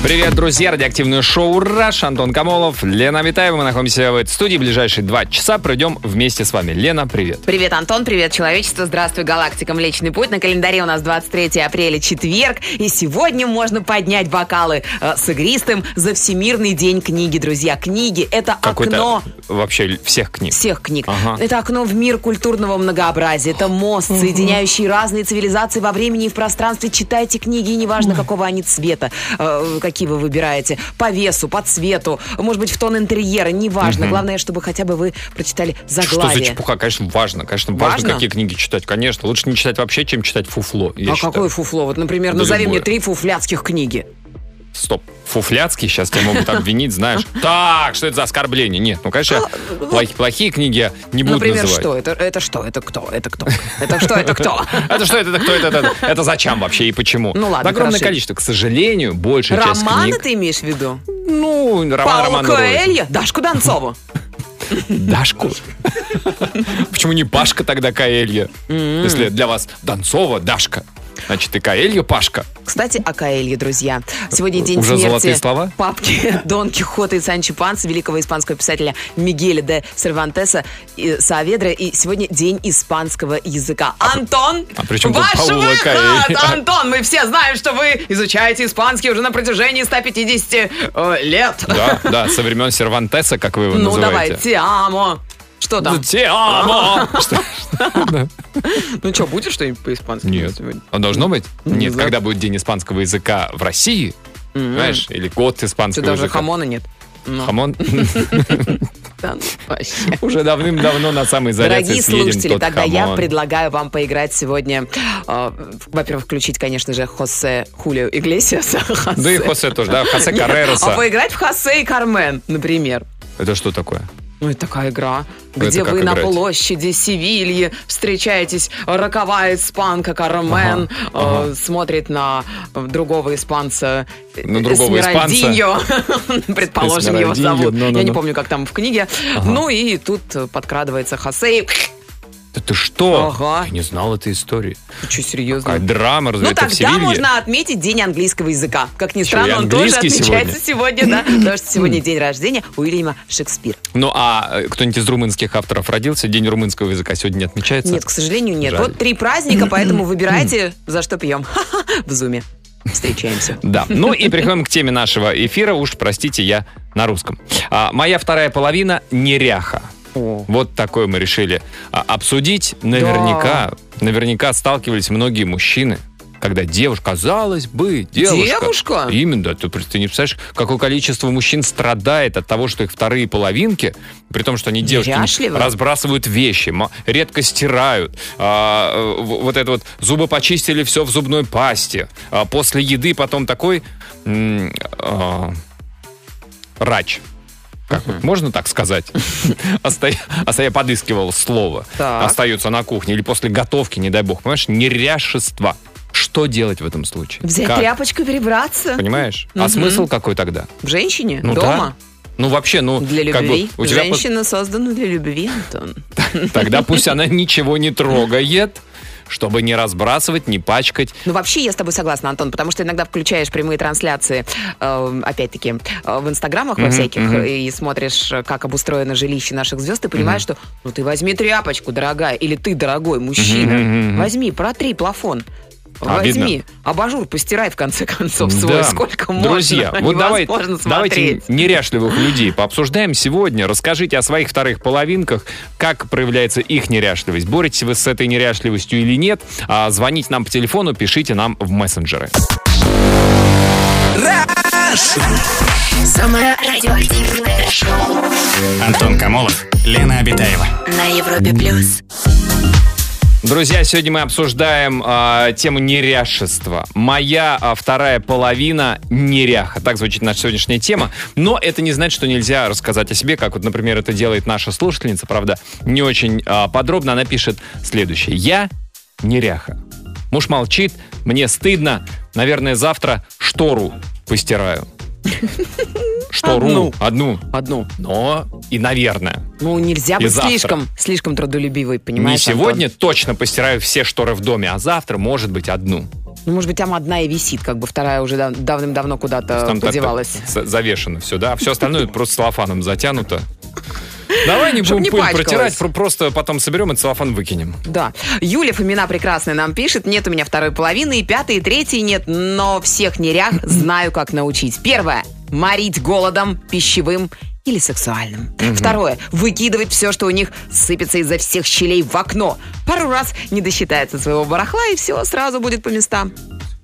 Привет, друзья! Радиоактивное шоу «Раш». Антон Камолов, Лена Витаева. Мы находимся в этой студии. Ближайшие два часа проведем вместе с вами. Лена, привет. Привет, Антон, привет, человечество, здравствуй, галактика Млечный Путь. На календаре у нас 23 апреля, четверг, и сегодня можно поднять бокалы э, с игристым за Всемирный день книги, друзья. Книги — это Какой-то окно вообще всех книг. всех книг. Ага. Это окно в мир культурного многообразия. Это мост, соединяющий разные цивилизации во времени и в пространстве. Читайте книги, и неважно, какого они цвета, э, какие вы выбираете. По весу, по цвету, может быть, в тон интерьера, неважно. Главное, чтобы хотя бы вы прочитали Что за заглавие. чепуха? Конечно, важно. Конечно, важно, Важно? какие книги читать. Конечно, лучше не читать вообще, чем читать фуфло. а считаю. какое фуфло? Вот, например, Да назови любое. мне три фуфляцких книги. Стоп. Фуфляцкий, сейчас тебя могут обвинить, знаешь. Так, что это за оскорбление? Нет, ну, конечно, плохие, плохие книги не буду Например, называть. что? Это, это что? Это кто? Это кто? Это что? Это кто? Это что, это кто, это, это, это зачем вообще и почему? Ну ладно, Огромное количество. К сожалению, большая часть Романы книг... ты имеешь в виду? Ну, роман, Паула роман. Коэльо? Дашку Донцову? Дашку? Почему не Пашка тогда Каэлья? Если для вас Донцова Дашка, значит и Каэлья Пашка. Кстати, о Каэлье, друзья. Сегодня день Уже смерти слова? папки Дон Кихота и Санчо Панса, великого испанского писателя Мигеля де Сервантеса и Сааведра. И сегодня день испанского языка. Антон, а при чем ваш выход! Коэльо? Антон, мы все знаем, что вы изучаете испанский уже на протяжении 150 э, лет. Да, да, со времен Сервантеса, как вы его Ну, давай, называете. те амо. Что там? Те амо! Что? Ну что, будет что-нибудь по-испански Нет. сегодня? А должно быть? Нет, когда будет День испанского языка в России, знаешь, или год испанского даже языка. хамона нет. Ну, Хамон. ну. Уже давным-давно на самоизоляции Дорогие слушатели, тогда я предлагаю вам поиграть сегодня. э, во-первых, включить, конечно же, Хосе Хулио Иглесиаса. Да и Хосе тоже, да, Хосе Каррероса. А поиграть в Хосе и Кармен, например. Это что такое? Ну, это такая игра, Это где вы на играть? площади Севильи встречаетесь, роковая испанка Кармен Ага, э, ага. смотрит на э, другого испанца э, На другого Эсмеральдиньо. предположим, его зовут. ну-ну-ну. Я не помню, как там в книге. Ну и тут э, подкрадывается Хосе. Да ты что? Ага. Я не знал этой истории. Ты что, серьезно? Какая драма, Ну разве это в тогда Севилье? можно отметить День английского языка. Как ни Чё, странно, и он тоже английский отмечается сегодня, да, потому что сегодня день рождения Уильяма Шекспира. Ну, а э, кто-нибудь из румынских авторов родился? День румынского языка сегодня не отмечается? Нет, к сожалению, нет. Жаль. Вот три праздника, поэтому выбирайте, за что пьем. В зуме. Встречаемся. Да. Ну и переходим к теме нашего эфира. Уж простите, я на русском. А, моя вторая половина неряха. Вот такое мы решили а, обсудить. Наверняка, наверняка сталкивались многие мужчины, когда девушка, казалось бы, девушка. Девушка? Именно, да. Ты, ты не представляешь, какое количество мужчин страдает от того, что их вторые половинки, при том, что они девушки, не- Неряшливы? разбрасывают вещи, редко стирают. а, э, вот это вот зубы почистили все в зубной пасте. а, после еды потом такой а, рач. Как вот, можно так сказать? Оста- оста- я подыскивал слово. Так. Остается на кухне. Или после готовки, не дай бог. Понимаешь, неряшество. Что делать в этом случае? Взять Как? тряпочку, перебраться. Понимаешь? А Мгм. смысл какой тогда? В женщине? Ну Дома? Ну, вообще, ну, Для как бы любви. у тебя под- Женщина создана для любви, Антон. Тогда пусть она ничего не трогает, чтобы не разбрасывать, не пачкать. Ну, вообще, я с тобой согласна, Антон, потому что иногда включаешь прямые трансляции, э, опять-таки, э, в инстаграмах во Мгм, всяких, мгм. и смотришь, как обустроено жилище наших звезд, и понимаешь, что, ну, ты возьми тряпочку, дорогая, или ты, дорогой мужчина, мгм, мгм. возьми, протри плафон. Обидно. Возьми, абажур постирай, в конце концов, свой. Да. Сколько можно. Друзья, вот давай, давайте смотреть. неряшливых людей пообсуждаем сегодня. Расскажите о своих вторых половинках, как проявляется их неряшливость. Боретесь вы с этой неряшливостью или нет? А, звоните нам по телефону, пишите нам в мессенджеры. Самое радиоактивное шоу Антон Камолов, Лена Обитаева. на Европе плюс. Друзья, сегодня мы обсуждаем а, тему неряшества. Моя а, вторая половина неряха. Так звучит наша сегодняшняя тема. Но это не значит, что нельзя рассказать о себе, как вот, например, это делает наша слушательница, правда, не очень а, подробно. Она пишет следующее. Я неряха. Муж молчит, мне стыдно. Наверное, завтра штору постираю. Что Одну. ру? Одну. Одну. Но и, наверное, Ну, нельзя И быть завтра. слишком, слишком трудолюбивой, понимаешь, не Антон? сегодня точно постираю все шторы в доме, а завтра, может быть, одну. Ну, может быть, там одна и висит, как бы вторая уже дав- давным-давно куда-то Там подевалась. за- завешено все, да? Все остальное просто целлофаном затянуто. Давай не будем не пыль протирать, про- просто потом соберем и целлофан выкинем. Да. Юля Фомина прекрасная нам пишет. Нет у меня второй половины, и пятой, и третьей нет, но всех нерях знаю, как научить. Первое. Морить голодом, пищевым или сексуальным. Второе. Выкидывать все, что у них сыпется изо всех щелей в окно. Пару раз не досчитается своего барахла, и все сразу будет по местам.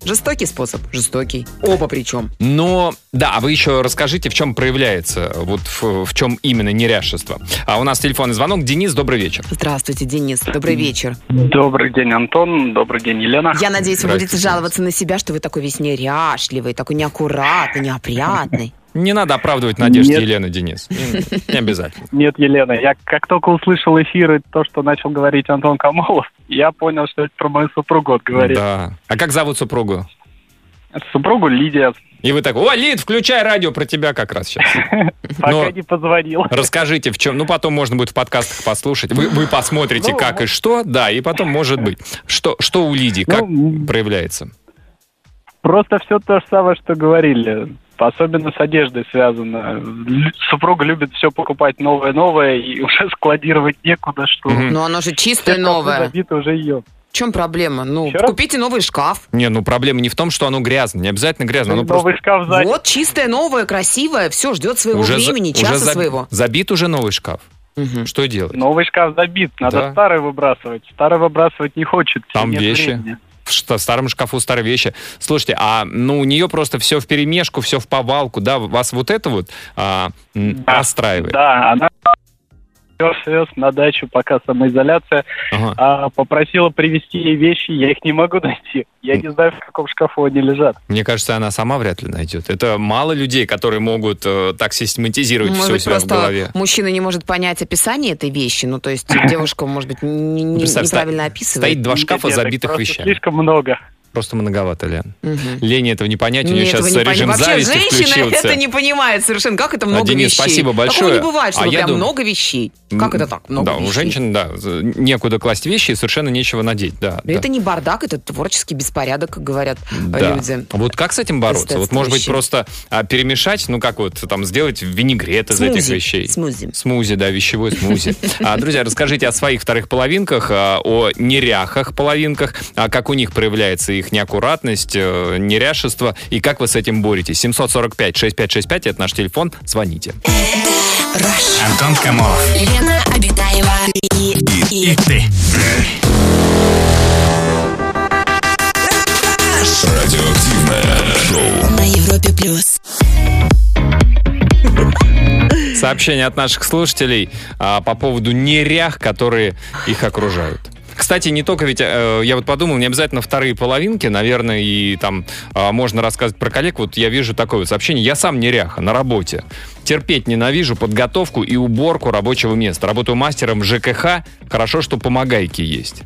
Жестокий способ. Жестокий. Оба причем. Но, да, а вы еще расскажите, в чем проявляется, вот в, в чем именно неряшество. А у нас телефонный звонок. Денис, добрый вечер. Здравствуйте, Денис. Добрый вечер. Добрый день, Антон. Добрый день, Елена. Я надеюсь, вы будете жаловаться на себя, что вы такой весь неряшливый, такой неаккуратный, неопрятный. Не надо оправдывать надежды Нет. Елены, Денис. Не, не обязательно. Нет, Елена, я как только услышал эфир и то, что начал говорить Антон Камолов, я понял, что это про мою супругу вот говорит. Да. А как зовут супругу? Супругу Лидия И вы так, о, Лид, включай радио про тебя как раз сейчас. пока не позвонила. Расскажите, в чем, ну потом можно будет в подкастах послушать. Вы, вы посмотрите, Ну, как и что, да, и потом может быть. Что, что у Лидии, как Ну, проявляется? Просто все то же самое, что говорили. Особенно с одеждой связано. Супруга любит все покупать новое-новое и уже складировать некуда, что... Мгм. Но оно же чистое новое. забиты уже ее. В чем проблема? Ну, Еще раз? купите новый шкаф. Не, ну проблема не в том, что оно грязно, не обязательно грязно, оно просто Новый шкаф сзади. Вот чистое, новое, красивое, все ждет своего уже, за- времени, уже часа за- своего. забит уже новый шкаф. Мгм. Что делать? Новый шкаф забит, надо Да. старый выбрасывать. Старый выбрасывать не хочет. Там вещи. времени. В ста- старом шкафу старые вещи. Слушайте, а ну у нее просто все в перемешку, все в повалку, да? Вас вот это вот а, Да. расстраивает? Да, она вез на дачу, пока самоизоляция, Ага. а, попросила привезти ей вещи, я их не могу найти. Я не знаю, в каком шкафу они лежат. Мне кажется, она сама вряд ли найдет. Это мало людей, которые могут э, так систематизировать Может все у себя в голове. мужчина не может понять описание этой вещи. Ну, то есть девушка, может быть, не- не- Представь, неправильно описывает. Стоит два шкафа, забитых вещами. Слишком много. Просто многовато, Лен. Мгм. Лене этого не понять, у нее сейчас не режим. Вообще, зависти женщина включился. это не понимает совершенно. Как это А, много Денис, вещей? спасибо большое. Такого не бывает, А чтобы я прям дум- много вещей. Как это так? Много да, у вещей? женщин, да, некуда класть вещи и совершенно нечего надеть, да. да. Это не бардак, это творческий беспорядок, как говорят э, Да. люди. Вот как с этим бороться? Вот, может быть, просто а, перемешать, ну, как вот там сделать винегрет из этих Смузи. вещей. Смузи. Смузи, да, вещевой смузи. А, друзья, расскажите о своих вторых половинках, а, о неряхах половинках, а как у них проявляется их неаккуратность, э, неряшество, и как вы с этим боретесь. 745-6565, это наш телефон, звоните. Антон Камолов. Лена Обитаева и, и, И ты. Радиоактивное шоу. на Европе плюс. Сообщение от наших слушателей а, по поводу нерях, которые их окружают. Кстати, не только ведь, э, я вот подумал, не обязательно вторые половинки, наверное, и там а, можно рассказывать про коллег. Вот я вижу такое вот сообщение. Я сам неряха на работе. Терпеть ненавижу подготовку и уборку рабочего места. Работаю мастером ЖКХ. Хорошо, что помогайки есть.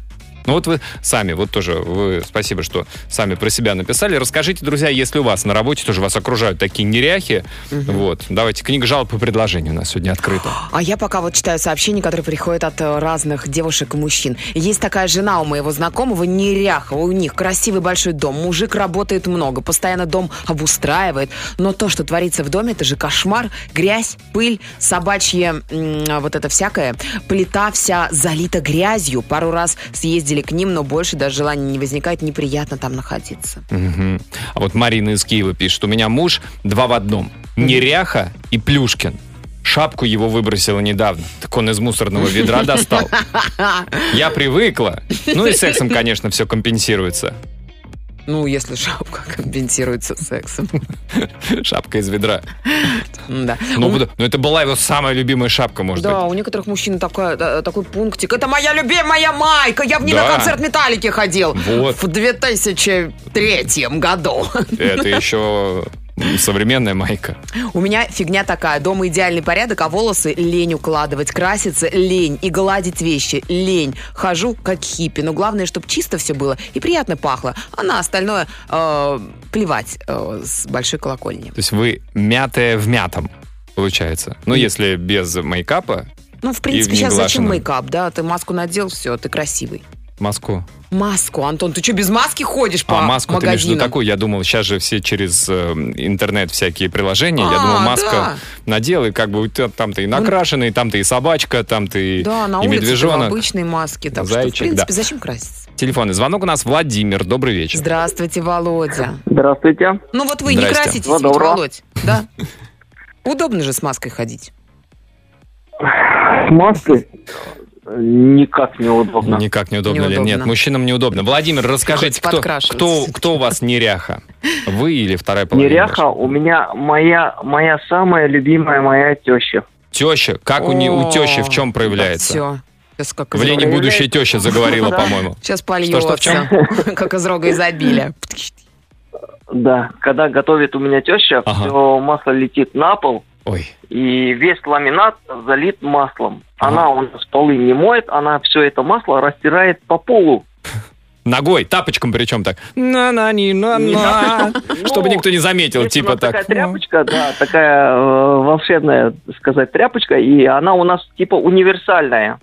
Ну вот вы сами, вот тоже, вы спасибо, что сами про себя написали. Расскажите, друзья, если у вас на работе тоже вас окружают такие неряхи, вот, давайте, книга жалоб и предложений у нас сегодня открыта. А я пока вот читаю сообщения, которые приходят от э, разных девушек и мужчин. Есть такая жена у моего знакомого, неряха, у них красивый большой дом, мужик работает много, постоянно дом обустраивает, но то, что творится в доме, это же кошмар, грязь, пыль, собачье, вот это всякое, плита вся залита грязью, пару раз съездили к ним, но больше даже желания не возникает, неприятно там находиться. Мгм. А вот Марина из Киева пишет, у меня муж два в одном. Неряха и Плюшкин. Шапку его выбросила недавно. Так он из мусорного ведра достал. Я привыкла. Ну и сексом, конечно, все компенсируется. Ну, если шапка компенсируется сексом. Шапка из ведра. Да. Ну, ну, это была его самая любимая шапка, может Да, быть. у некоторых мужчин такой, да, пунктик. Это моя любимая майка, я в ней Да. на концерт Металлики ходил. Вот. В 2003 году. Это еще современная майка. У меня фигня такая. Дома идеальный порядок, а волосы лень укладывать, краситься лень и гладить вещи лень. Хожу как хиппи, но главное, чтобы чисто все было и приятно пахло. А на остальное э, плевать э, с большой колокольни. То есть вы мятая в мятом, получается. Ну, если без мейкапа, Ну, в принципе, сейчас зачем мейкап, да? Ты маску надел, все, ты красивый. Маску. Маску, Антон, ты что, без маски ходишь по А маску ты имеешь в виду магазинам? такую? Я думал, сейчас же все через э, интернет всякие приложения. Я А, думал, маска да. надел, и как бы у тебя там ты и накрашенный, там ты и собачка, там ты Да, на и улице ты в медвежонок. обычной маске. Так что, в Зайчик, принципе, да. зачем краситься? Телефонный звонок у нас Владимир. Добрый вечер. Здравствуйте, Володя. Здравствуйте. Ну вот вы не краситесь, Всего ведь. Володь. Да. Удобно же с маской ходить. С маской никак неудобно. Никак неудобно, ли? Неудобно. Нет, мужчинам неудобно. Владимир, расскажите, кто, кто, кто у вас неряха? Вы или вторая половина? Неряха у меня моя, моя самая любимая моя теща. Теща. Как у, не, у тещи в чем проявляется? Все. Сейчас как В Лене будущая теща заговорила, по-моему. Сейчас Что, польется. что, в чем? Как из рога изобилия. Да, когда готовит у меня теща, Ага. все масло летит на пол, Ой, и весь ламинат залит маслом. Она у нас полы не моет, она все это масло растирает по полу. Ногой, тапочком причем так. На-на-ни-на-на. Чтобы Ну, никто не заметил, типа так. такая тряпочка, да, такая э, волшебная, сказать, тряпочка, и она у нас типа универсальная.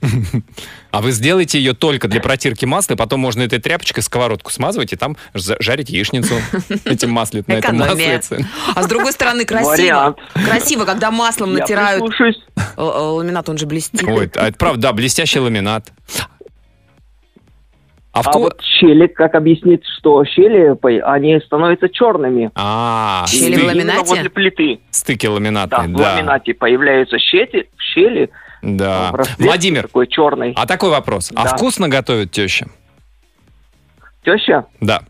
А вы сделаете ее только для протирки масла, и потом можно этой тряпочкой сковородку смазывать и там жарить яичницу этим масле, на этом маслице. А с другой стороны, красиво. Красиво, когда маслом натирают. э, Ламинат, он же блестит. Ой, а это правда, да, блестящий ламинат. А в А ко- вот щели, как объяснить, что щели, они становятся черными. А, Щели в ламинате? Именно возле плиты. стыки Да, ламинатные, в да. ламинате появляются щели, щели Да. в расцветке Владимир, такой черный. а такой вопрос. А Да. вкусно готовит теща? Теща, Да.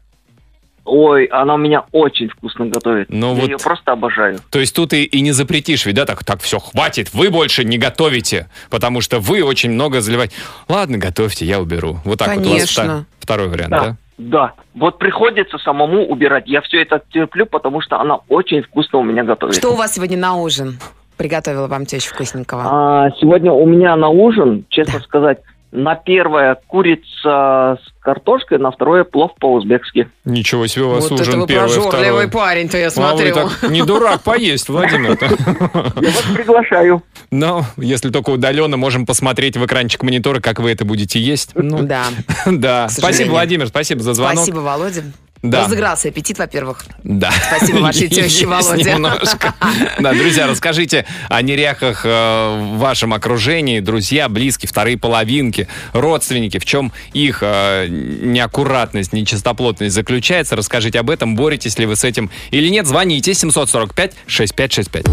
Ой, она у меня очень вкусно готовит. Ну Я вот- ее просто обожаю. То есть тут и, и не запретишь, ведь, да, так, так, все, хватит, вы больше не готовите, потому что вы очень много заливаете. Ладно, готовьте, я уберу. Вот так вот у вас Конечно. второй вариант, да? Да, да. Вот приходится самому убирать. Я все это терплю, потому что она очень вкусно у меня готовит. Что у вас сегодня на ужин? Приготовила вам теща вкусненького. А, сегодня у меня на ужин, честно сказать, на первое курица с картошкой, на второе плов по-узбекски. Ничего себе у вас вот это ужин вы первый, прожорливый второй. парень-то, я А смотрю. так не дурак поесть, Владимир. Я вас приглашаю. Но если только удаленно, можем посмотреть в экранчик монитора, как вы это будете есть. Ну, Да. да. Спасибо. Владимир, спасибо за звонок. Спасибо, Володя. Да. Разыгрался аппетит, во-первых. Да. Спасибо вашей теще. Немножко. Да, друзья, расскажите о неряхах э, в вашем окружении, друзья, близкие, вторые половинки, родственники, в чем их э, неаккуратность, нечистоплотность заключается. Расскажите об этом, боретесь ли вы с этим или нет. Звоните 745-6565.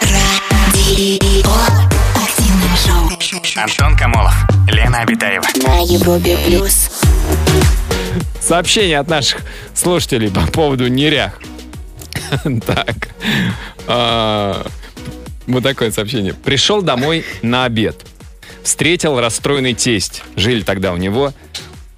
Радио. Активное шоу. Антон Камолов, Лена Обитаева. На Европе плюс. Сообщение от наших слушателей по поводу нерях. Так. А, Вот такое сообщение. Пришел домой на обед. Встретил расстроенный тесть. Жили тогда у него.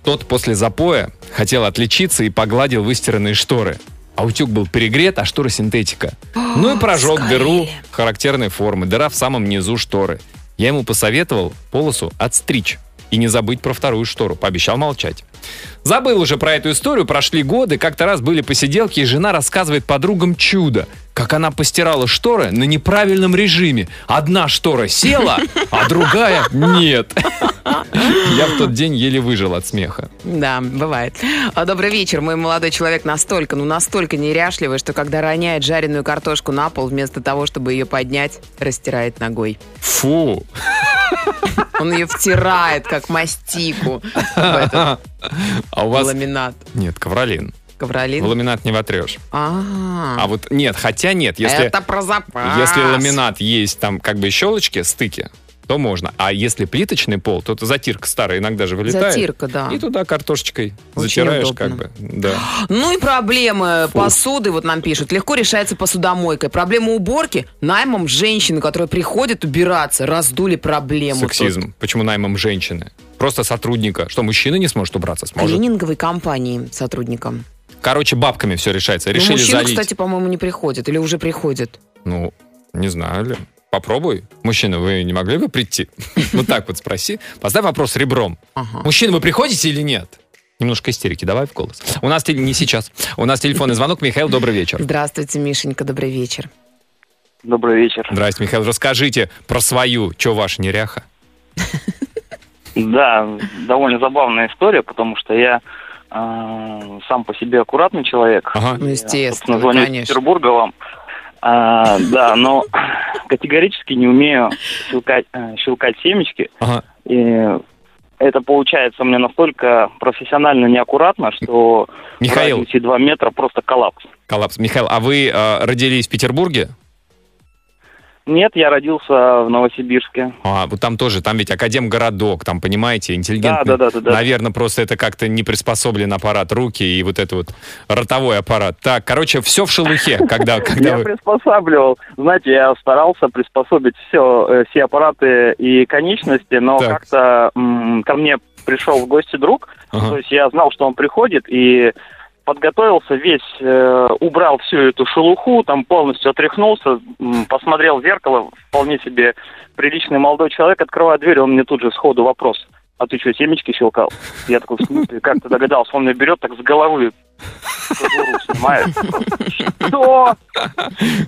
Тот после запоя хотел отличиться и погладил выстиранные шторы. А утюг был перегрет, а шторы синтетика. Ну и прожег дыру характерной формы. Дыра в самом низу шторы. Я ему посоветовал полосу отстричь и не забыть про вторую штору. Пообещал молчать. Забыл уже про эту историю, прошли годы, как-то раз были посиделки, и жена рассказывает подругам чудо, как она постирала шторы на неправильном режиме. Одна штора села, а другая нет. Я в тот день еле выжил от смеха. Да, бывает. А, Добрый вечер. Мой молодой человек настолько, ну настолько неряшливый, что когда роняет жареную картошку на пол, вместо того, чтобы ее поднять, растирает ногой. Фу. Он ее втирает, как мастику, А у вас... ламинат. Нет, ковролин. В Ковролин. ламинат не вотрешь. А А, вот нет, хотя нет, если... это про запас. Если ламинат есть там как бы щелочки, стыки, то можно. А если плиточный пол, то затирка старая иногда же вылетает. Затирка, да. И туда картошечкой Очень затираешь удобно. как бы. Да. Ну и проблемы посуды, вот нам пишут, легко решается посудомойкой. Проблема уборки наймом женщины, которые приходят убираться, раздули проблему. тут. Сексизм. Почему наймом женщины? Просто сотрудника. Что, мужчина не сможет убраться? Сможет. Клининговой компании сотрудникам. Короче, бабками все решается. Ну, Решили мужчины, залить. кстати, по-моему, не приходят или уже приходят. Ну, не знаю ли. Попробуй. Мужчина, вы не могли бы прийти? Вот так вот спроси. Поставь вопрос ребром. Мужчина, вы приходите или нет? Немножко истерики давай в голос. У нас не сейчас. У нас телефонный звонок. Михаил, добрый вечер. Здравствуйте, Мишенька, добрый вечер. Добрый вечер. Здрасте, Михаил. Расскажите про свою, что ваша неряха? Да, довольно забавная история, потому что я сам по себе аккуратный человек. Ага. Ну, Я, естественно, собственно, звоню из конечно. Петербурга вам. А, да, но категорически не умею щелкать, э, щелкать семечки. Ага. И это получается мне настолько профессионально неаккуратно, что Михаил. в радиусе 2 метра просто коллапс. Коллапс. Михаил, а вы э, родились в Петербурге? Нет, я родился в Новосибирске. А, вот там тоже, там ведь академгородок, там, понимаете, интеллигентный. Да, да, да, да, да. Наверное, просто это как-то не приспособлен аппарат руки и вот это вот ротовой аппарат. Так, короче, все в шелухе, когда, когда Я вы... приспосабливал. Знаете, я старался приспособить все, все аппараты и конечности, но Так. как-то м, ко мне пришел в гости друг, Ага. то есть я знал, что он приходит, и подготовился весь, э, убрал всю эту шелуху, там полностью отряхнулся, посмотрел в зеркало, вполне себе приличный молодой человек, открывает дверь, он мне тут же сходу вопрос. А ты что, семечки щелкал? Я такой, в смысле, как ты догадался? Он меня берет так с головы, снимает. Что?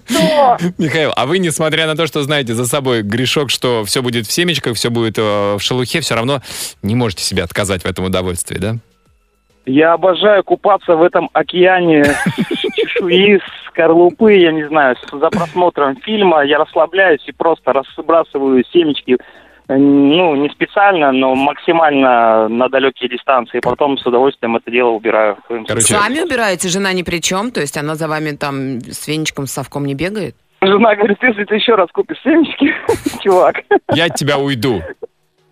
Что? Михаил, а вы, несмотря на то, что знаете за собой грешок, что все будет в семечках, все будет э, в шелухе, все равно не можете себе отказать в этом удовольствии, да? Я обожаю купаться в этом океане чешуи, скорлупы, я не знаю, за просмотром фильма я расслабляюсь и просто разбрасываю семечки, ну, не специально, но максимально на далекие дистанции. Потом с удовольствием это дело убираю. в своем Короче, Сами убираете, жена ни при чем, то есть она за вами там с веничком, с совком не бегает? Жена говорит, если ты еще раз купишь семечки, чувак, Я от тебя уйду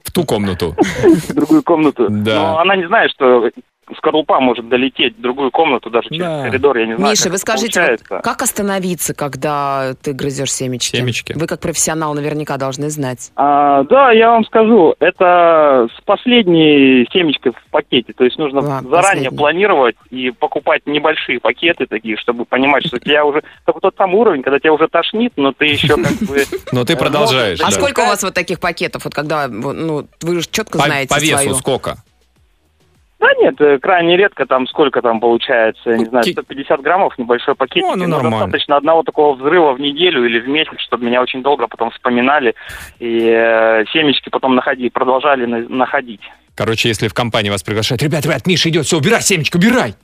в ту комнату. в другую комнату. Да. Но она не знает, что скорлупа может долететь в другую комнату, даже через Да. коридор, я не знаю. Миша, как вы это скажите, вот как остановиться, когда ты грызешь семечки? Семечки. Вы как профессионал наверняка должны знать. А, да, я вам скажу, это с последней семечкой в пакете. То есть нужно Да, заранее последней. планировать и покупать небольшие пакеты такие, чтобы понимать, что тебя уже... Как тот самый уровень, когда тебя уже тошнит, но ты еще как бы... Но ты продолжаешь. А сколько у вас вот таких пакетов? Вот когда, ну, вы же четко знаете по весу сколько? Да нет, э, крайне редко там сколько там получается, не Ну, знаю, ки- 150 граммов, небольшой пакет. О, ну, нормально. достаточно одного такого взрыва в неделю или в месяц, чтобы меня очень долго потом вспоминали. И э, семечки потом находи, продолжали на- находить. Короче, если в компании вас приглашают, ребят, ребят, Миша идет, все, убирай семечко, убирай.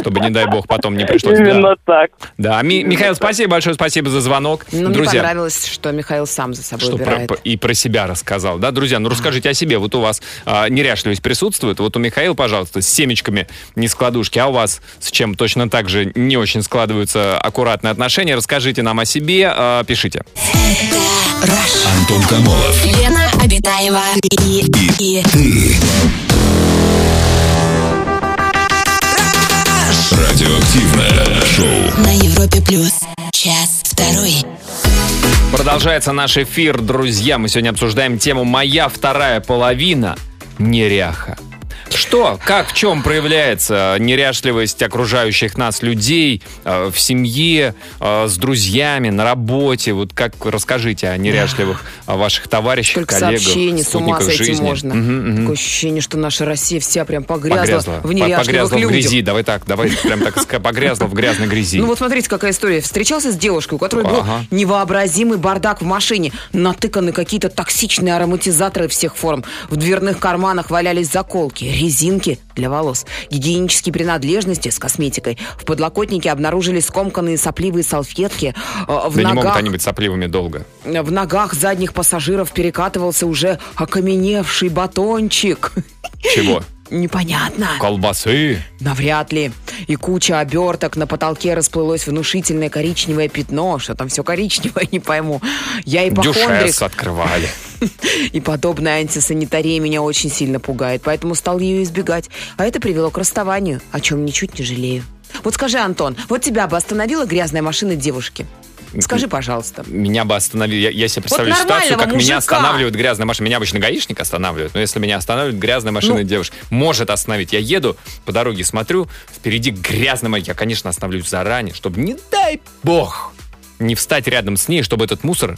Чтобы, не дай бог, потом не пришлось. Да. Именно так. Да, Ми- Михаил, спасибо большое, спасибо за звонок. Ну, мне Друзья, понравилось, что Михаил сам за собой что про- убирает. про- и про себя рассказал. Да, друзья, ну расскажите о себе. Вот у вас а, неряшливость присутствует. Вот у Михаила, пожалуйста, с семечками не складушки, а у вас с чем точно так же не очень складываются аккуратные отношения. Расскажите нам о себе, а, пишите. Антон Камолов. Лена Обитаева и, и, Радиоактивное шоу. на Европе плюс. Час второй. Продолжается наш эфир, друзья. Мы сегодня обсуждаем тему «Моя вторая половина неряха». Что, как, в чем проявляется неряшливость окружающих нас людей э, в семье, э, с друзьями, на работе? Вот как расскажите о неряшливых э, ваших товарищах, Сколько коллегах, сообщений, с ума сойти жизни? можно. Мгм, мгм. Такое ощущение, что наша Россия вся прям погрязла, Погрязла, в неряшливых погрязла в людях. грязи. Давай так, давай прям так ска- погрязла в грязной грязи. Ну вот смотрите, какая история. Встречался с девушкой, у которой был Ага. невообразимый бардак в машине. Натыканы какие-то токсичные ароматизаторы всех форм. В дверных карманах валялись заколки, резинки для волос, гигиенические принадлежности с косметикой. В подлокотнике обнаружили скомканные сопливые салфетки. Э, В да не могут ногах они быть сопливыми долго. в ногах задних пассажиров перекатывался уже окаменевший батончик. Чего? Непонятно. Колбасы? Навряд ли. И куча оберток. На потолке расплылось внушительное коричневое пятно. Что там все коричневое, не пойму. Я ипохондрик. Дюшес открывали. И подобная антисанитария меня очень сильно пугает. Поэтому стал ее избегать. А это привело к расставанию, о чем ничуть не жалею. Вот скажи, Антон, вот тебя бы остановила грязная машина девушки? Скажи, пожалуйста. Меня бы остановили. Я, я себе представляю нормального ситуацию, как меня мужика. останавливает грязная машина. Меня обычно гаишник останавливает, но если меня останавливает грязная машина Ну. девушка, может остановить. Я еду по дороге, смотрю, впереди грязная машина. Я, конечно, остановлюсь заранее, чтобы, не дай бог, не встать рядом с ней, чтобы этот мусор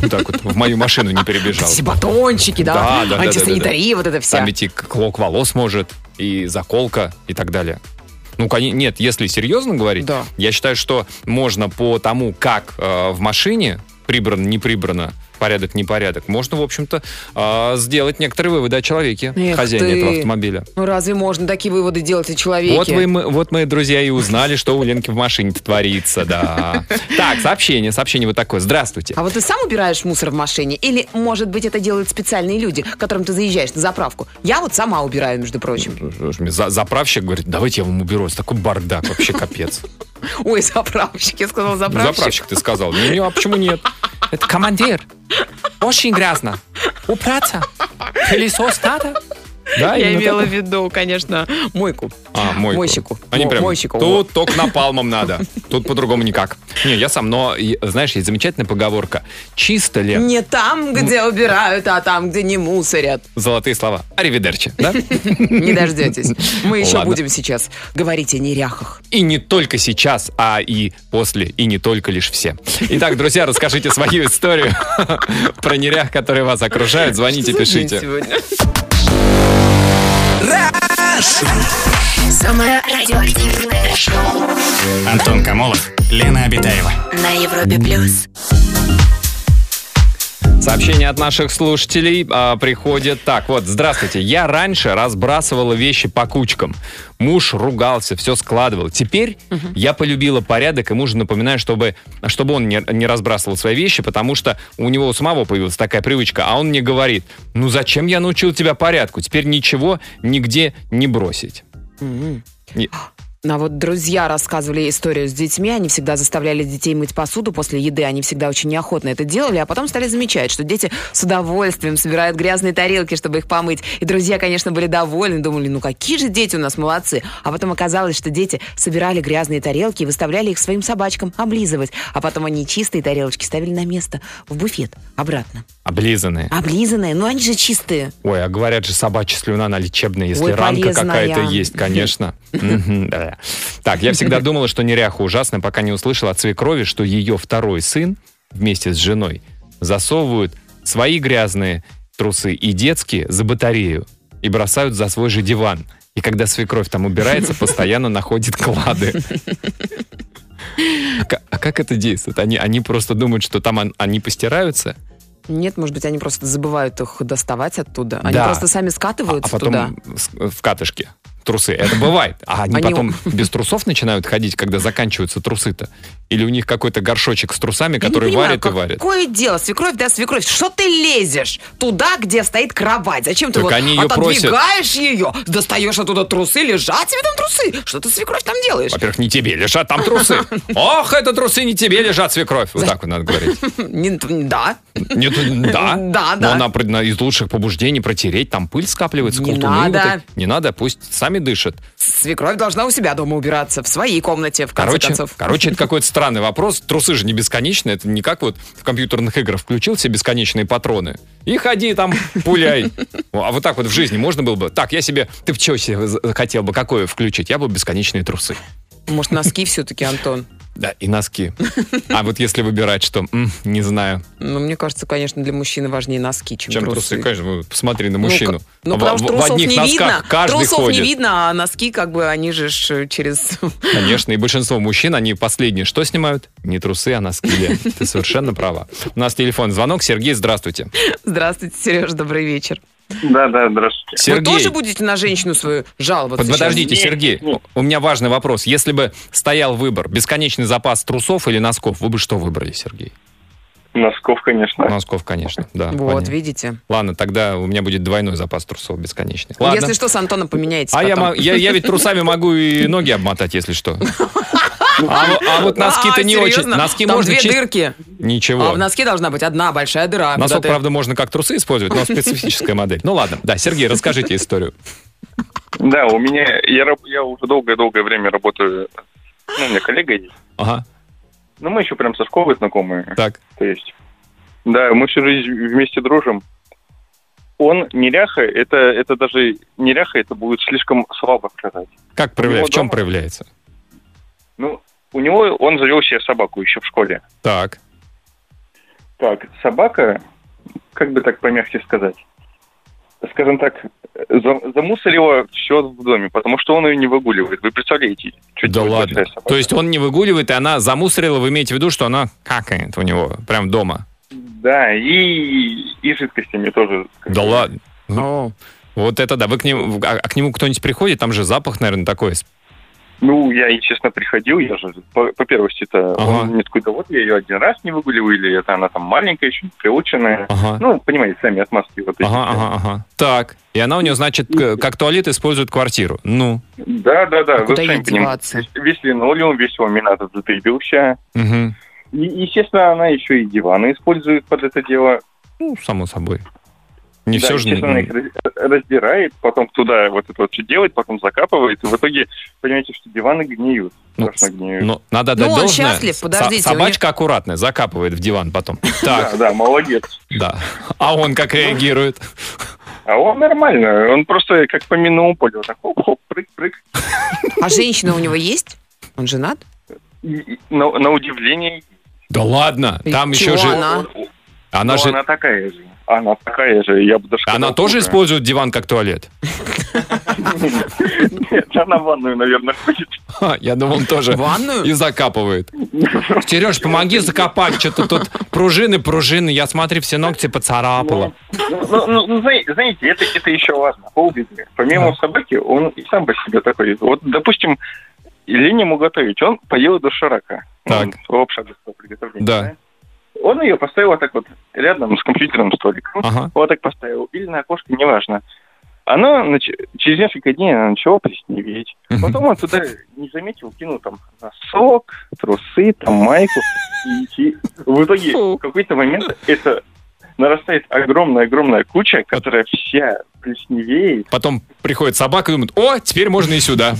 вот так вот в мою машину не перебежал. Эти батончики, да? Да, да, да, да, Антисанитария, вот это вся. Там ведь и клок волос может, и заколка, и так далее. Ну, нет, если серьезно говорить, Да. я считаю, что можно по тому, как э, в машине прибрано, не прибрано, порядок, непорядок, можно, в общем-то, э, сделать некоторые выводы о человеке, Эх хозяине ты. этого автомобиля. Ну разве можно такие выводы делать о человеке? Вот, вы, мы, вот мои друзья и узнали, что у Ленки в машине творится, да. Так, сообщение, сообщение вот такое. Здравствуйте. А вот ты сам убираешь мусор в машине? Или, может быть, это делают специальные люди, к которым ты заезжаешь на заправку? Я вот сама убираю, между прочим. За- заправщик говорит, давайте я вам уберу. Это такой бардак, вообще капец. Ой, заправщик, я сказала заправщик. Заправщик, ты сказал. Ну, не, а почему нет? Это командир. Очень грязно. Убраться. Пылесос надо? Да, Я имела в такой. виду, конечно, мойку. А, мойку. Мойщику. Они Мо- прям, мойщику, тут только напалмом надо. Тут по-другому никак. Не, я сам, но, знаешь, есть замечательная поговорка. Чисто ли Не там, где убирают, а там, где не мусорят. золотые слова? Аривидерчи, да? Не дождетесь. Мы еще будем сейчас говорить о неряхах. И не только сейчас, а и после, и не только лишь все. Итак, друзья, расскажите свою историю про нерях, которые вас окружают. Звоните, пишите. Сегодня? Самое радиоактивное шоу Антон Камолов, Лена Обитаева. на Европе плюс. Сообщение от наших слушателей а, приходит так. Вот, здравствуйте. Я раньше разбрасывала вещи по кучкам. Муж ругался, все складывал. Теперь я полюбила порядок и мужу напоминаю, чтобы, чтобы он не, не разбрасывал свои вещи, потому что у него у самого появилась такая привычка. А он мне говорит, ну зачем я научил тебя порядку? Теперь ничего нигде не бросить. Не- А вот друзья рассказывали историю с детьми. Они всегда заставляли детей мыть посуду после еды. Они всегда очень неохотно это делали, а потом стали замечать, что дети с удовольствием собирают грязные тарелки, чтобы их помыть. И друзья, конечно, были довольны, думали, ну какие же дети у нас молодцы. А потом оказалось, что дети собирали грязные тарелки и выставляли их своим собачкам облизывать. А потом они чистые тарелочки ставили на место в буфет обратно. Облизанные. Облизанные, ну они же чистые. Ой, а говорят же, собачья слюна, она лечебная, если Ой, ранка какая-то есть, конечно. Да. Так, я всегда думала, что неряха ужасно, пока не услышала от свекрови, что ее второй сын вместе с женой засовывают свои грязные трусы и детские за батарею и бросают за свой же диван. И когда свекровь там убирается, постоянно находит клады. А а как это действует? Они, они просто думают, что там он- они постираются, Нет, может быть, они просто забывают их доставать оттуда. Они Да. просто сами а скатываются потом туда. в катышке трусы. Это бывает. А они, Они- потом без трусов начинают ходить, когда заканчиваются трусы-то? Или у них какой-то горшочек с трусами, который Я не понимаю, варит и варит? Какое дело? Свекровь, да, свекровь. Что ты лезешь туда, где стоит кровать? Зачем ты Так вот они её отодвигаешь ее, достаешь оттуда трусы, лежат тебе там трусы? Что ты, свекровь, там делаешь? Во-первых, не тебе лежат там трусы. Ох, это трусы не тебе лежат, свекровь. Вот так вот надо говорить. Да. Нет, да. Да, Но да. она при- на- из лучших побуждений протереть, там пыль скапливается, Не надо. Не надо, пусть сами дышат. Свекровь должна у себя дома убираться, в своей комнате, в конце Короче, концов. короче, это какой-то странный вопрос. Трусы же не бесконечные. Это не как вот в компьютерных играх включил все бесконечные патроны. И ходи там, пуляй. А вот так вот в жизни можно было бы? Так, я себе... Ты что себе хотел бы какое включить? Я бы бесконечные трусы. Может, носки все-таки, Антон? Да, и носки. А вот если выбирать, что? Не знаю. Ну, мне кажется, конечно, для мужчины важнее носки, чем, Чем трусы? Конечно, вы посмотри на Ну, мужчину. Ну, В- потому что в, в трусов одних не носках видно. каждый Трусов ходит. не видно, а носки, как бы, они же ж через... Конечно, и большинство мужчин, они последние что снимают? Не трусы, а носки. Ты совершенно права. У нас телефон, звонок. Сергей, здравствуйте. Здравствуйте, Сереж, добрый вечер. Да, да, здравствуйте. Вы Сергей. тоже будете на женщину свою жаловаться Под- сейчас? Подождите, Нет, Сергей, нет. у меня важный вопрос. Если бы стоял выбор, бесконечный запас трусов или носков, вы бы что выбрали, Сергей? Носков, конечно. Носков, конечно, да. Вот, понятно. видите. Ладно, тогда у меня будет двойной запас трусов бесконечный. Ладно. Если что, с Антоном поменяетесь а я, я, я ведь трусами могу и ноги обмотать, если что. А, а вот носки-то А, не очень. серьезно? Носки Там можно две чист- дырки. Ничего. А в носке должна быть одна большая дыра. Носок, ты- правда, можно как трусы использовать, но специфическая модель. Ну ладно, да, Сергей, расскажите историю. Да, у меня, я, я уже долгое-долгое время работаю, ну, у меня коллега есть, Ага. Ну, мы еще прям со школы знакомые. Так. То есть, да, мы всю жизнь вместе дружим. Он неряха, это, это даже неряха, это будет слишком слабо сказать. Как проявляется? В чем дома- проявляется? Ну, у него, он завел себе собаку еще в школе. Так. Так, собака, как бы так помягче сказать, скажем так, за- замусорила все в доме, потому что он ее не выгуливает. Вы представляете? что Да ладно. То есть он не выгуливает, и она замусорила, вы имеете в виду, что она какает у него прям дома? Да, и, и жидкостями тоже. Да ладно. О, Вот это да. Вы к нему, а, а к нему кто-нибудь приходит? Там же запах, наверное, такой. Ну, я и честно приходил, я же по, по первости-то, Ага. он мне такой, да вот я ее один раз не выгуливаю, или это она там маленькая еще, не приученная. Ага. Ну, понимаете, сами отмазки вот эти. Ага, ага, ага. Так. И она у нее, значит, как туалет использует квартиру. Ну. Да, да, да, А вы куда сами ей деваться? Весь линолеум, весь ламинат затырбился. Мгм. И, естественно, она еще и диваны использует под это дело. Ну, само собой. Не да, все же... естественно, их раз- раздирает, потом туда вот это вот все делает, потом закапывает, и в итоге понимаете, что диваны гниют. Ну, гниют. Ну, надо Ну, отдать он должное. счастлив, подождите, собачка аккуратная, закапывает в диван потом. Так, Да, да, молодец. да. А он как реагирует? А он нормально, он просто как по минному полю, так хоп-хоп, прыг-прыг. а женщина у него есть? Он женат? И- на, на удивление, Да ладно, И там еще же... она? Она ну, же... она такая же. Она такая же, я бы даже Она сказал, тоже использует диван как туалет? Нет, она в ванную, наверное, ходит. Ха, Я думал, он тоже. Ванную? И закапывает. Сереж, помоги закопать. Что-то тут пружины, пружины. Я смотрю, все ногти поцарапала. Ну, ну, ну, ну, зна- знаете, это, еще важно, полбеды. Помимо собаки, он и сам по себе такой. Вот, допустим, лень ему готовить, он поел доширака. Так. Быстрого приготовления. Да. Он ее поставил вот так вот рядом с компьютерным столиком. Ага. Вот так поставил. Или на окошко, неважно. Она нач- через несколько дней она начала плесневеть. Потом он туда не заметил, кинул там носок, трусы, там майку. И, и в итоге в какой-то момент это нарастает огромная-огромная куча, которая вся плесневеет. Потом приходит собака и думает, о, теперь можно и сюда.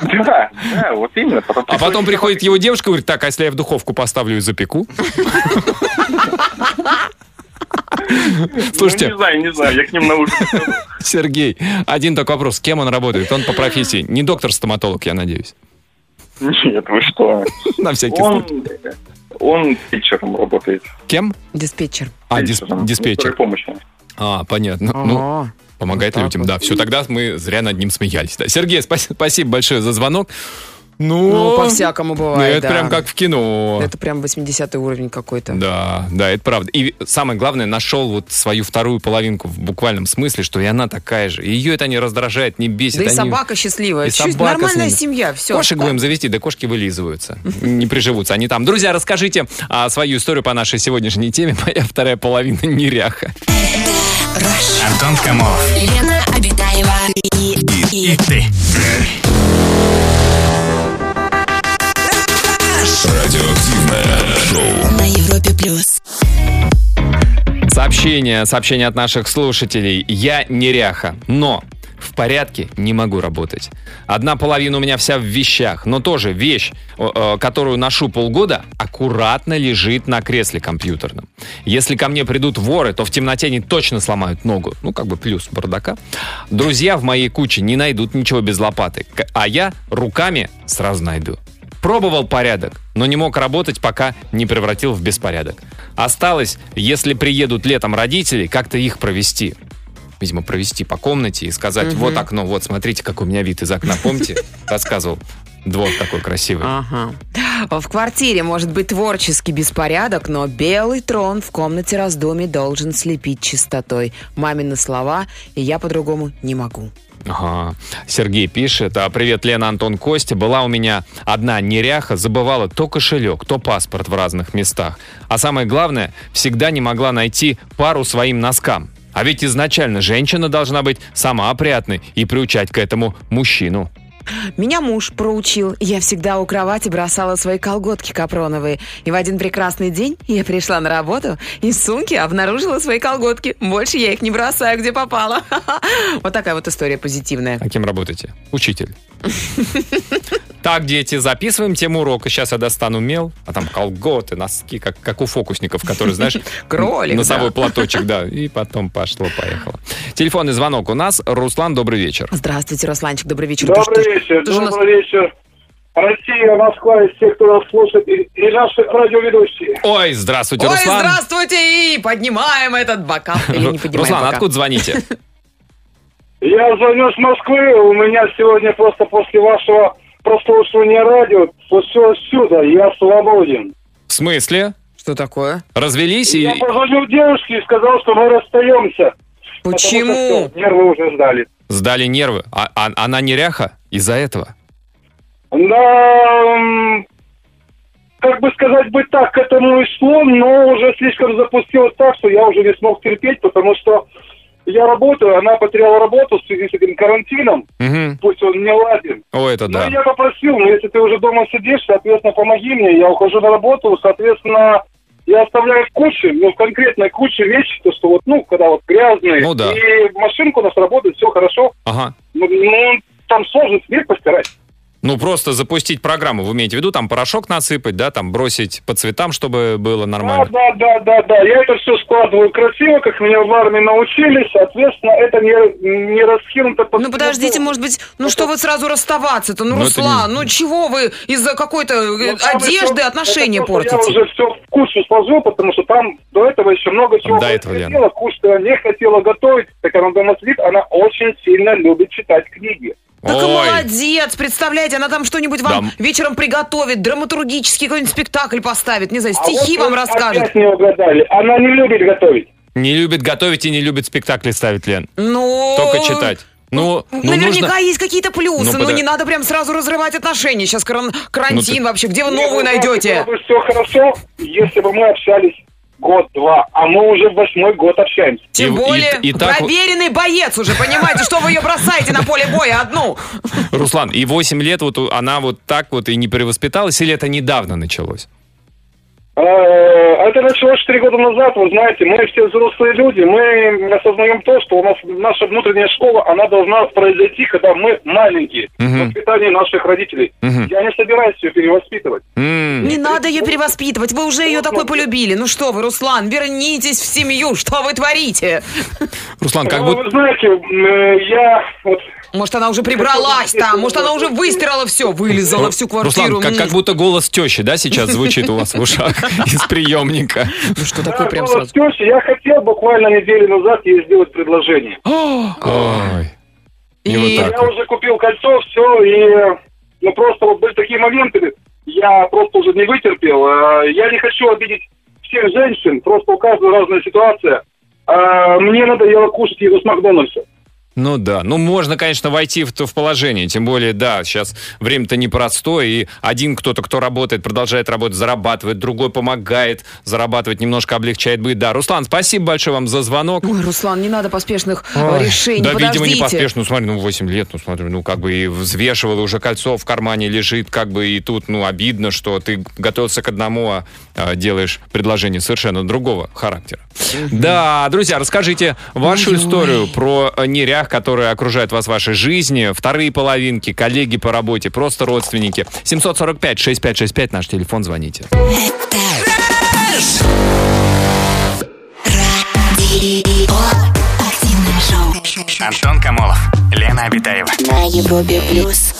Да, да, вот именно. Потом А потом приходит его девушка и говорит, так, а если я в духовку поставлю и запеку? Слушайте, Ну, не знаю, не знаю, я к ним на ужин. Сергей, один такой вопрос. С кем он работает? Он по профессии. Не доктор-стоматолог, я надеюсь. Нет, вы что? На всякий Он, случай. он питчером работает. Кем? Диспетчер. А, дис- Питчером, диспетчер. скорой помощи. А, понятно. Ну, Ага. Помогает Вот так людям, вот. да. Все, тогда мы зря над ним смеялись. Да. Сергей, спа- спасибо большое за звонок. Ну, Ну, по-всякому ну, бывает, это да. прям как в кино. Это прям 80 уровень какой-то. Да, да, это правда. И самое главное, нашел вот свою вторую половинку в буквальном смысле, что и она такая же. И ее это не раздражает, не бесит. Да и Они- собака счастливая. И Чуть- собака Нормальная семья, все. Кошек будем завести, да кошки вылизываются. Не приживутся они там. Друзья, расскажите а, свою историю по нашей сегодняшней теме. Моя вторая половина неряха. Антон Камолов. Лена Обитаева и, и, И ты. Радиоактивное шоу. на Европе плюс. Сообщение, сообщение от наших слушателей. Я неряха, но в порядке не могу работать. Одна половина у меня вся в вещах, но тоже вещь, которую ношу полгода, аккуратно лежит на кресле компьютерном. Если ко мне придут воры, то в темноте они точно сломают ногу. Ну, как бы плюс бардака. Друзья в моей куче не найдут ничего без лопаты, а я руками сразу найду. Пробовал порядок, но не мог работать, пока не превратил в беспорядок. Осталось, если приедут летом родители, как-то их провести. Видимо, провести по комнате и сказать, вот окно, вот, смотрите, какой у меня вид из окна. Помните? Рассказывал. Двор такой красивый. Ага. В квартире может быть творческий беспорядок, но белый трон в комнате раздумий должен слепить чистотой. Мамины слова, и я по-другому не могу. Ага. Сергей пишет, а, привет, Лена, Антон, Костя. Была у меня одна неряха, забывала то кошелек, то паспорт в разных местах. А самое главное, всегда не могла найти пару своим носкам. А ведь изначально женщина должна быть сама опрятной и приучать к этому мужчину. Меня муж проучил. Я всегда у кровати бросала свои колготки капроновые. И в один прекрасный день я пришла на работу и в сумке обнаружила свои колготки. Больше я их не бросаю, где попало. Вот такая вот история позитивная. А кем работаете? Учитель. Так, дети, записываем тему урока. Сейчас я достану мел, а там колготы, носки, как, как у фокусников, которые, знаешь, Кролик, носовой да. платочек, да. И потом пошло-поехало. Телефонный звонок у нас. Руслан, добрый вечер. Здравствуйте, Русланчик, добрый вечер. Добрый Ты что- вечер, ты же у нас- добрый вечер. Россия, Москва, и все, кто нас слушает, и, и наши радиоведущие. Ой, здравствуйте, Ой, Руслан. здравствуйте, и поднимаем этот бокал. Или не поднимаем Руслан, пока? откуда звоните? Я звоню с Москвы, у меня сегодня просто после вашего прослушивания радио случилось чудо, я свободен. В смысле? Что такое? Развелись и... Я позвонил девушке и сказал, что мы расстаемся. Потому что Почему? нервы уже сдали. Сдали нервы. А, а- она неряха из-за этого? Да, м, как бы сказать бы так, к этому и шло, но уже слишком запустилось так, что я уже не смог терпеть, потому что я работаю, она потеряла работу в связи с этим карантином, Мгм. пусть он не ладен. О, это Ну, да. я попросил, ну, если ты уже дома сидишь, соответственно, помоги мне, я ухожу на работу, соответственно, я оставляю кучу, ну, конкретно кучу вещей, то, что вот, ну, когда вот грязные, Ну, да. и машинку у нас работает, все хорошо, Ага. ну, ну, там сложно свет постирать. Ну, просто запустить программу, вы имеете в виду, там порошок насыпать, да, там бросить по цветам, чтобы было Да, нормально. да, да, да, да. Я это все складываю красиво, как меня в армии научили. Соответственно, это не, не раскинуто по Ну подождите, может быть, ну что вы сразу расставаться-то? Ну, Ну, это Руслан, не- ну чего вы из-за какой-то э, Ну, одежды еще- отношения это портите? Я уже все в кучу сложил, потому что там до этого еще много чего До этого, хотела. Кучу не хотела готовить, так она дома сидит. Она очень сильно любит читать книги. Так Ой, молодец, представляете, она там что-нибудь вам Да. вечером приготовит, драматургический какой-нибудь спектакль поставит, не знаю, А стихи вот вам расскажет. Опять не угадали. Она не любит готовить. не любит готовить и не любит спектакли ставить, Лен. Ну... Только читать. Ну, ну Наверняка нужно... есть какие-то плюсы, Ну, но подо- не надо прям сразу разрывать отношения. Сейчас каран- карантин Ну, ты- вообще, где вы новую бы, найдете? Все хорошо, если бы мы общались год-два, а мы уже восьмой год общаемся. Тем И- более, и- и так- проверенный боец уже, понимаете, что вы ее бросаете на поле боя одну. Руслан, и 8 лет вот она вот так вот и не перевоспиталась, или это недавно началось? Э, Это началось 4 года назад, вы знаете, мы все взрослые люди, мы осознаем то, что у нас наша внутренняя школа, она должна произойти, когда мы маленькие, Мгм. в воспитании наших родителей. Мгм. Я не собираюсь ее перевоспитывать. М, Не надо ее перевоспитывать, вы уже ее такой полюбили. Ну что вы, Руслан, вернитесь в семью, что вы творите? Руслан, как Ну, будто... Вы знаете, я вот Может, она уже прибралась там, может, она уже выстирала все, вылезала всю квартиру. Руслан, как будто голос тещи, да, сейчас звучит у вас в ушах из приемника. Ну что такое прям сразу? я хотел буквально неделю назад ей сделать предложение. Ой. Я уже купил кольцо, все, и ну просто вот были такие моменты, я просто уже не вытерпел. А, Я не хочу обидеть всех женщин, просто у каждой разная ситуация. А, Мне надоело кушать еду с Макдональдса. Ну да, ну можно, конечно, войти в, в положение, тем более, да, сейчас время-то непростое, и один кто-то, кто работает, продолжает работать, зарабатывает, другой помогает зарабатывать, немножко облегчает быт. Да, Руслан, спасибо большое вам за звонок. Ой, Руслан, не надо поспешных э, Ой, решений, Да, видимо, не подождите. поспешно. Ну, смотри, ну, 8 лет, ну, смотри, ну, как бы и взвешивал, и уже кольцо в кармане лежит, как бы и тут, ну, обидно, что ты готовился к одному, а, а, делаешь предложение совершенно другого характера. Да, друзья, расскажите вашу Ой-ой. историю про э, нерях, которые окружают вас в вашей жизни, вторые половинки, коллеги по работе, просто родственники. 745-6565, наш телефон, звоните. Антон Камолов, Лена Обитаева. На Европе плюс.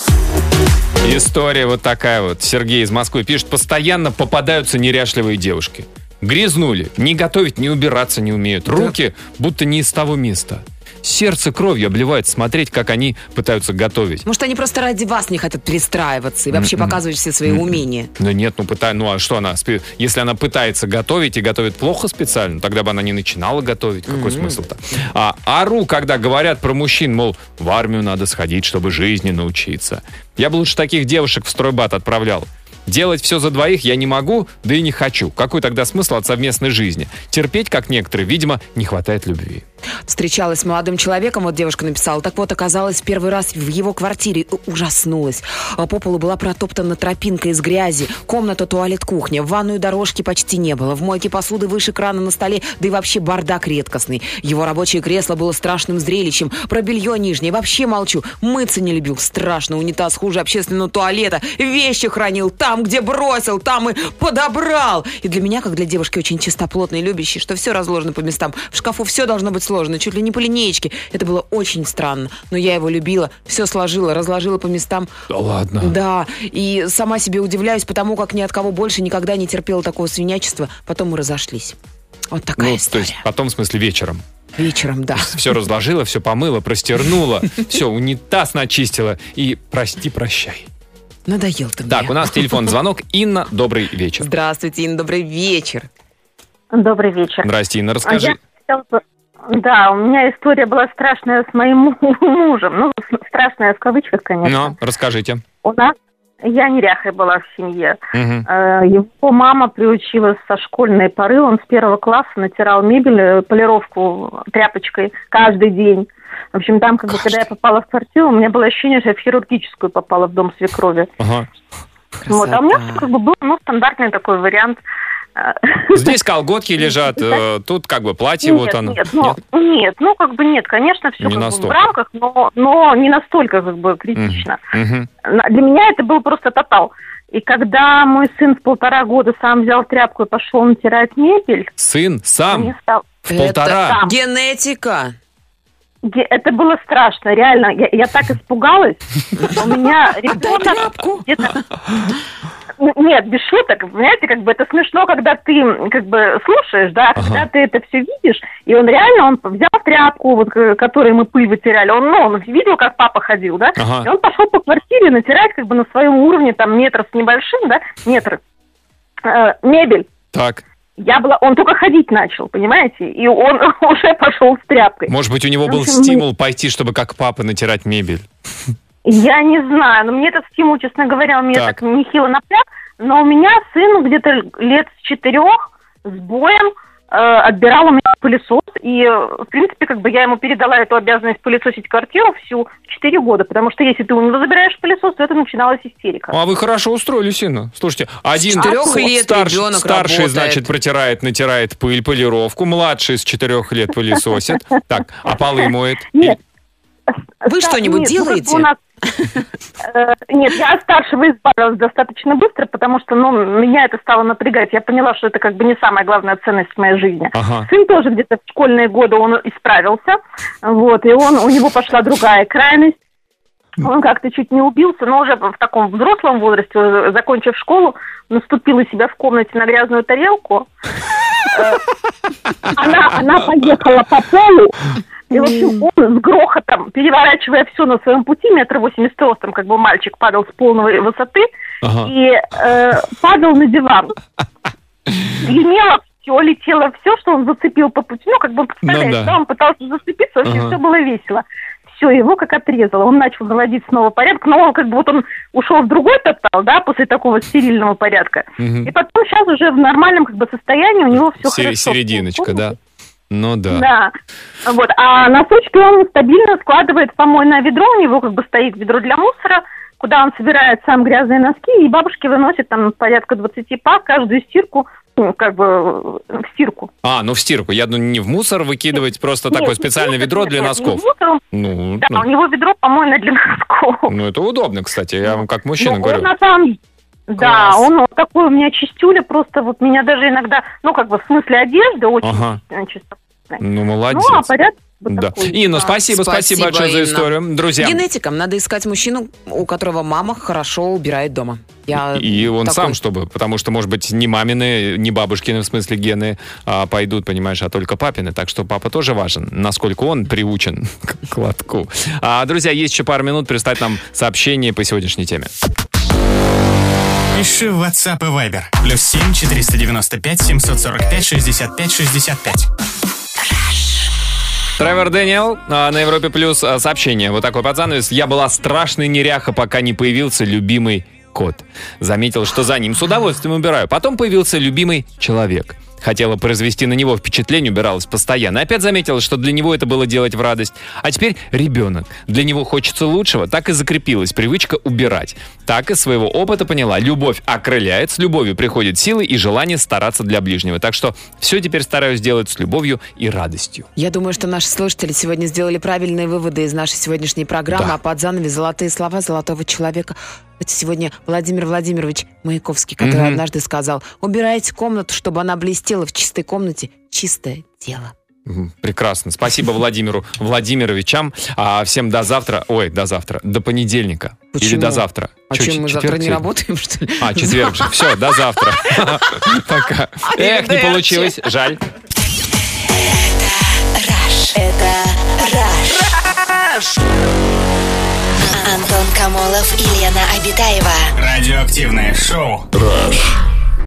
История вот такая вот. Сергей из Москвы пишет, постоянно попадаются неряшливые девушки. Грязнули, не готовить, не убираться не умеют. Руки будто не из того места. Сердце кровью обливает смотреть, как они пытаются готовить. Может, они просто ради вас не хотят перестраиваться и вообще М-м. показывать все свои умения. Да нет, ну пытай, ну а что она, если она пытается готовить и готовит плохо специально, тогда бы она не начинала готовить. Какой смысл-то? А ору, когда говорят про мужчин, мол, в армию надо сходить, чтобы жизни научиться. Я бы лучше таких девушек в стройбат отправлял. Делать все за двоих я не могу, да и не хочу. Какой тогда смысл от совместной жизни? Терпеть, как некоторые, видимо, не хватает любви. Встречалась с молодым человеком, вот девушка написала. Так вот, оказалось, первый раз в его квартире ужаснулась. А По полу была протоптана тропинка из грязи, комната, туалет, кухня. В ванную дорожки почти не было. В мойке посуды выше крана на столе, да и вообще бардак редкостный. Его рабочее кресло было страшным зрелищем. Про белье нижнее вообще молчу. Мыться не любил. Страшно. Унитаз хуже общественного туалета. Вещи хранил там, где бросил, там и подобрал. И для меня, как для девушки очень чистоплотной и любящей, что все разложено по местам. В шкафу все должно быть сложно, чуть ли не по линеечке. Это было очень странно. Но я его любила, все сложила, разложила по местам. Да ладно. Да, и сама себе удивляюсь, потому как ни от кого больше никогда не терпела такого свинячества. Потом мы разошлись. Вот такая Ну, то история. есть потом, в смысле, вечером. Вечером, да. Все разложила, все помыла, простернула, все, унитаз начистила и прости, прощай. Надоел ты мне. Так, у нас телефон звонок. Инна, добрый вечер. Здравствуйте, Инна, добрый вечер. Добрый вечер. Здрасте, Инна, А расскажи. я Да, у меня история была страшная с моим мужем. Ну, с- страшная в кавычках, конечно. Ну, расскажите. У нас я неряхой была в семье. Э, Его мама приучила со школьной поры. Он с первого класса натирал мебель, э, полировку тряпочкой каждый день. В общем, там, как бы, когда я попала в квартиру, у меня было ощущение, что я в хирургическую попала в дом свекрови. Ага. Вот. А у меня как бы был, ну, стандартный такой вариант. Здесь колготки лежат, э, тут как бы платье нет, вот оно. Нет, ну, нет, ну как бы нет, конечно, все Не как бы в рамках, но, но не настолько как бы критично. На- Для меня это был просто тотал. И когда мой сын в полтора года сам взял тряпку и пошел натирать мебель, Сын сам мне стало... в полтора. Да. Генетика. Это было страшно, реально. Я, я так испугалась. У меня ребенок где-то... Н- Нет, без шуток. Понимаете, как бы это смешно, когда ты как бы слушаешь, да, а когда ты это все видишь, и он реально, он взял тряпку, вот, к- которой мы пыль вытирали, он, ну, он видел, как папа ходил, да, Ага. и он пошел по квартире натирать как бы на своем уровне, там, метр с небольшим, да, метр, э, мебель. Так, Я была, он только ходить начал, понимаете, и он уже пошел с тряпкой. может быть, у него был общем, мы- стимул пойти, чтобы как папа натирать мебель. Я не знаю, но мне этот стимул, честно говоря, у меня Так. так, нехило напряг, но у меня сын где-то лет с четырех с боем отбирал у меня пылесос, и, э, в принципе, как бы я ему передала эту обязанность пылесосить квартиру всю четыре года, потому что если ты у него забираешь пылесос, то это начиналась истерика. А вы хорошо устроились, Инна. Слушайте, один лет старш- ребенок старший, работает. значит, протирает, натирает пыль, полировку, младший с четырех лет пылесосит. Так, а полы моет? Нет. Вы что-нибудь ну, делаете? у нас- Э, Нет, я от старшего избавилась достаточно быстро, потому что, ну, меня это стало напрягать. Я поняла, что это как бы не самая главная ценность в моей жизни. Ага. Сын тоже где-то в школьные годы он исправился, вот, и он, у него пошла другая крайность. Он как-то чуть не убился, но уже в таком взрослом возрасте, э, закончив школу, наступил у себя в комнате на грязную тарелку. Э, Она, она поехала по полу, и, в общем, он с грохотом, переворачивая все на своем пути, метр восемьдесят ростом, как бы мальчик падал с полной высоты, Ага. и э, падал на диван. Гремело все, летело все, что он зацепил по пути. Ну, как бы, представляете, да. да, он пытался зацепиться, вообще Ага. все было весело. Все, его как отрезало. Он начал наводить снова порядок, но он как бы вот он ушел в другой тотал, да, после такого стерильного порядка. Мгм. И потом сейчас уже в нормальном как бы состоянии у него все Сер- хорошо. Серединочка, да? Ну да. Да. Вот. А носочки он стабильно складывает помойное ведро. У него как бы стоит ведро для мусора, куда он собирает сам грязные носки, и бабушки выносят там порядка 20 пар, каждую стирку, ну, как бы в стирку. А, ну в стирку. Я думаю, не в мусор выкидывать, просто Нет, такое специальное ведро нет, для нет, носков. мусор, Ну, Да, ну, у него ведро помойное для носков. ну, это удобно, кстати. Я вам как мужчина Ну, говорю. он на самом Да, он вот такой у меня чистюля, просто вот меня даже иногда, ну, как бы в смысле одежды очень Ага. э, чисто. Ну, молодец. Ну, а порядок вот Да. такой. Инна, спасибо, спасибо, большое за Инна. историю. Друзья, Генетикам надо искать мужчину, у которого мама хорошо убирает дома. Я И он такой- сам, чтобы, потому что, может быть, не мамины, не бабушкины, в смысле, гены а, пойдут, понимаешь, а только папины. Так что папа тоже важен, насколько он приучен к лотку. А, друзья, есть еще пару минут прислать нам сообщение по сегодняшней теме. Пиши в WhatsApp и Viber. Плюс 7 495 745 65 65. Тревор Дэниел а, на Европе Плюс а, сообщение. Вот такой под занавес. Я была страшной неряха, пока не появился любимый кот. Заметил, что за ним с удовольствием убираю. Потом появился любимый человек. Хотела произвести на него впечатление, убиралась постоянно. Опять заметила, что для него это было делать в радость. А теперь ребенок. Для него хочется лучшего, так и закрепилась привычка убирать. Так из своего опыта поняла, любовь окрыляет, с любовью приходит силы и желание стараться для ближнего. Так что все теперь стараюсь делать с любовью и радостью. Я думаю, что наши слушатели сегодня сделали правильные выводы из нашей сегодняшней программы, Да. а под занавес золотые слова золотого человека. Это сегодня Владимир Владимирович Маяковский, который Мгм. однажды сказал, убирайте комнату, чтобы она блестела в чистой комнате. Чистое дело. Прекрасно. Спасибо Владимиру Владимировичам. А всем до завтра. Ой, до завтра. До понедельника. Или Почему? до завтра. А Чё, чем мы четверг завтра не сегодня? работаем, что ли? А, четверг же. Все, до завтра. Пока. Эх, не получилось. Жаль. Раш. Это Раш. Антон Камолов и Лена Обитаева. Радиоактивное шоу. Rush.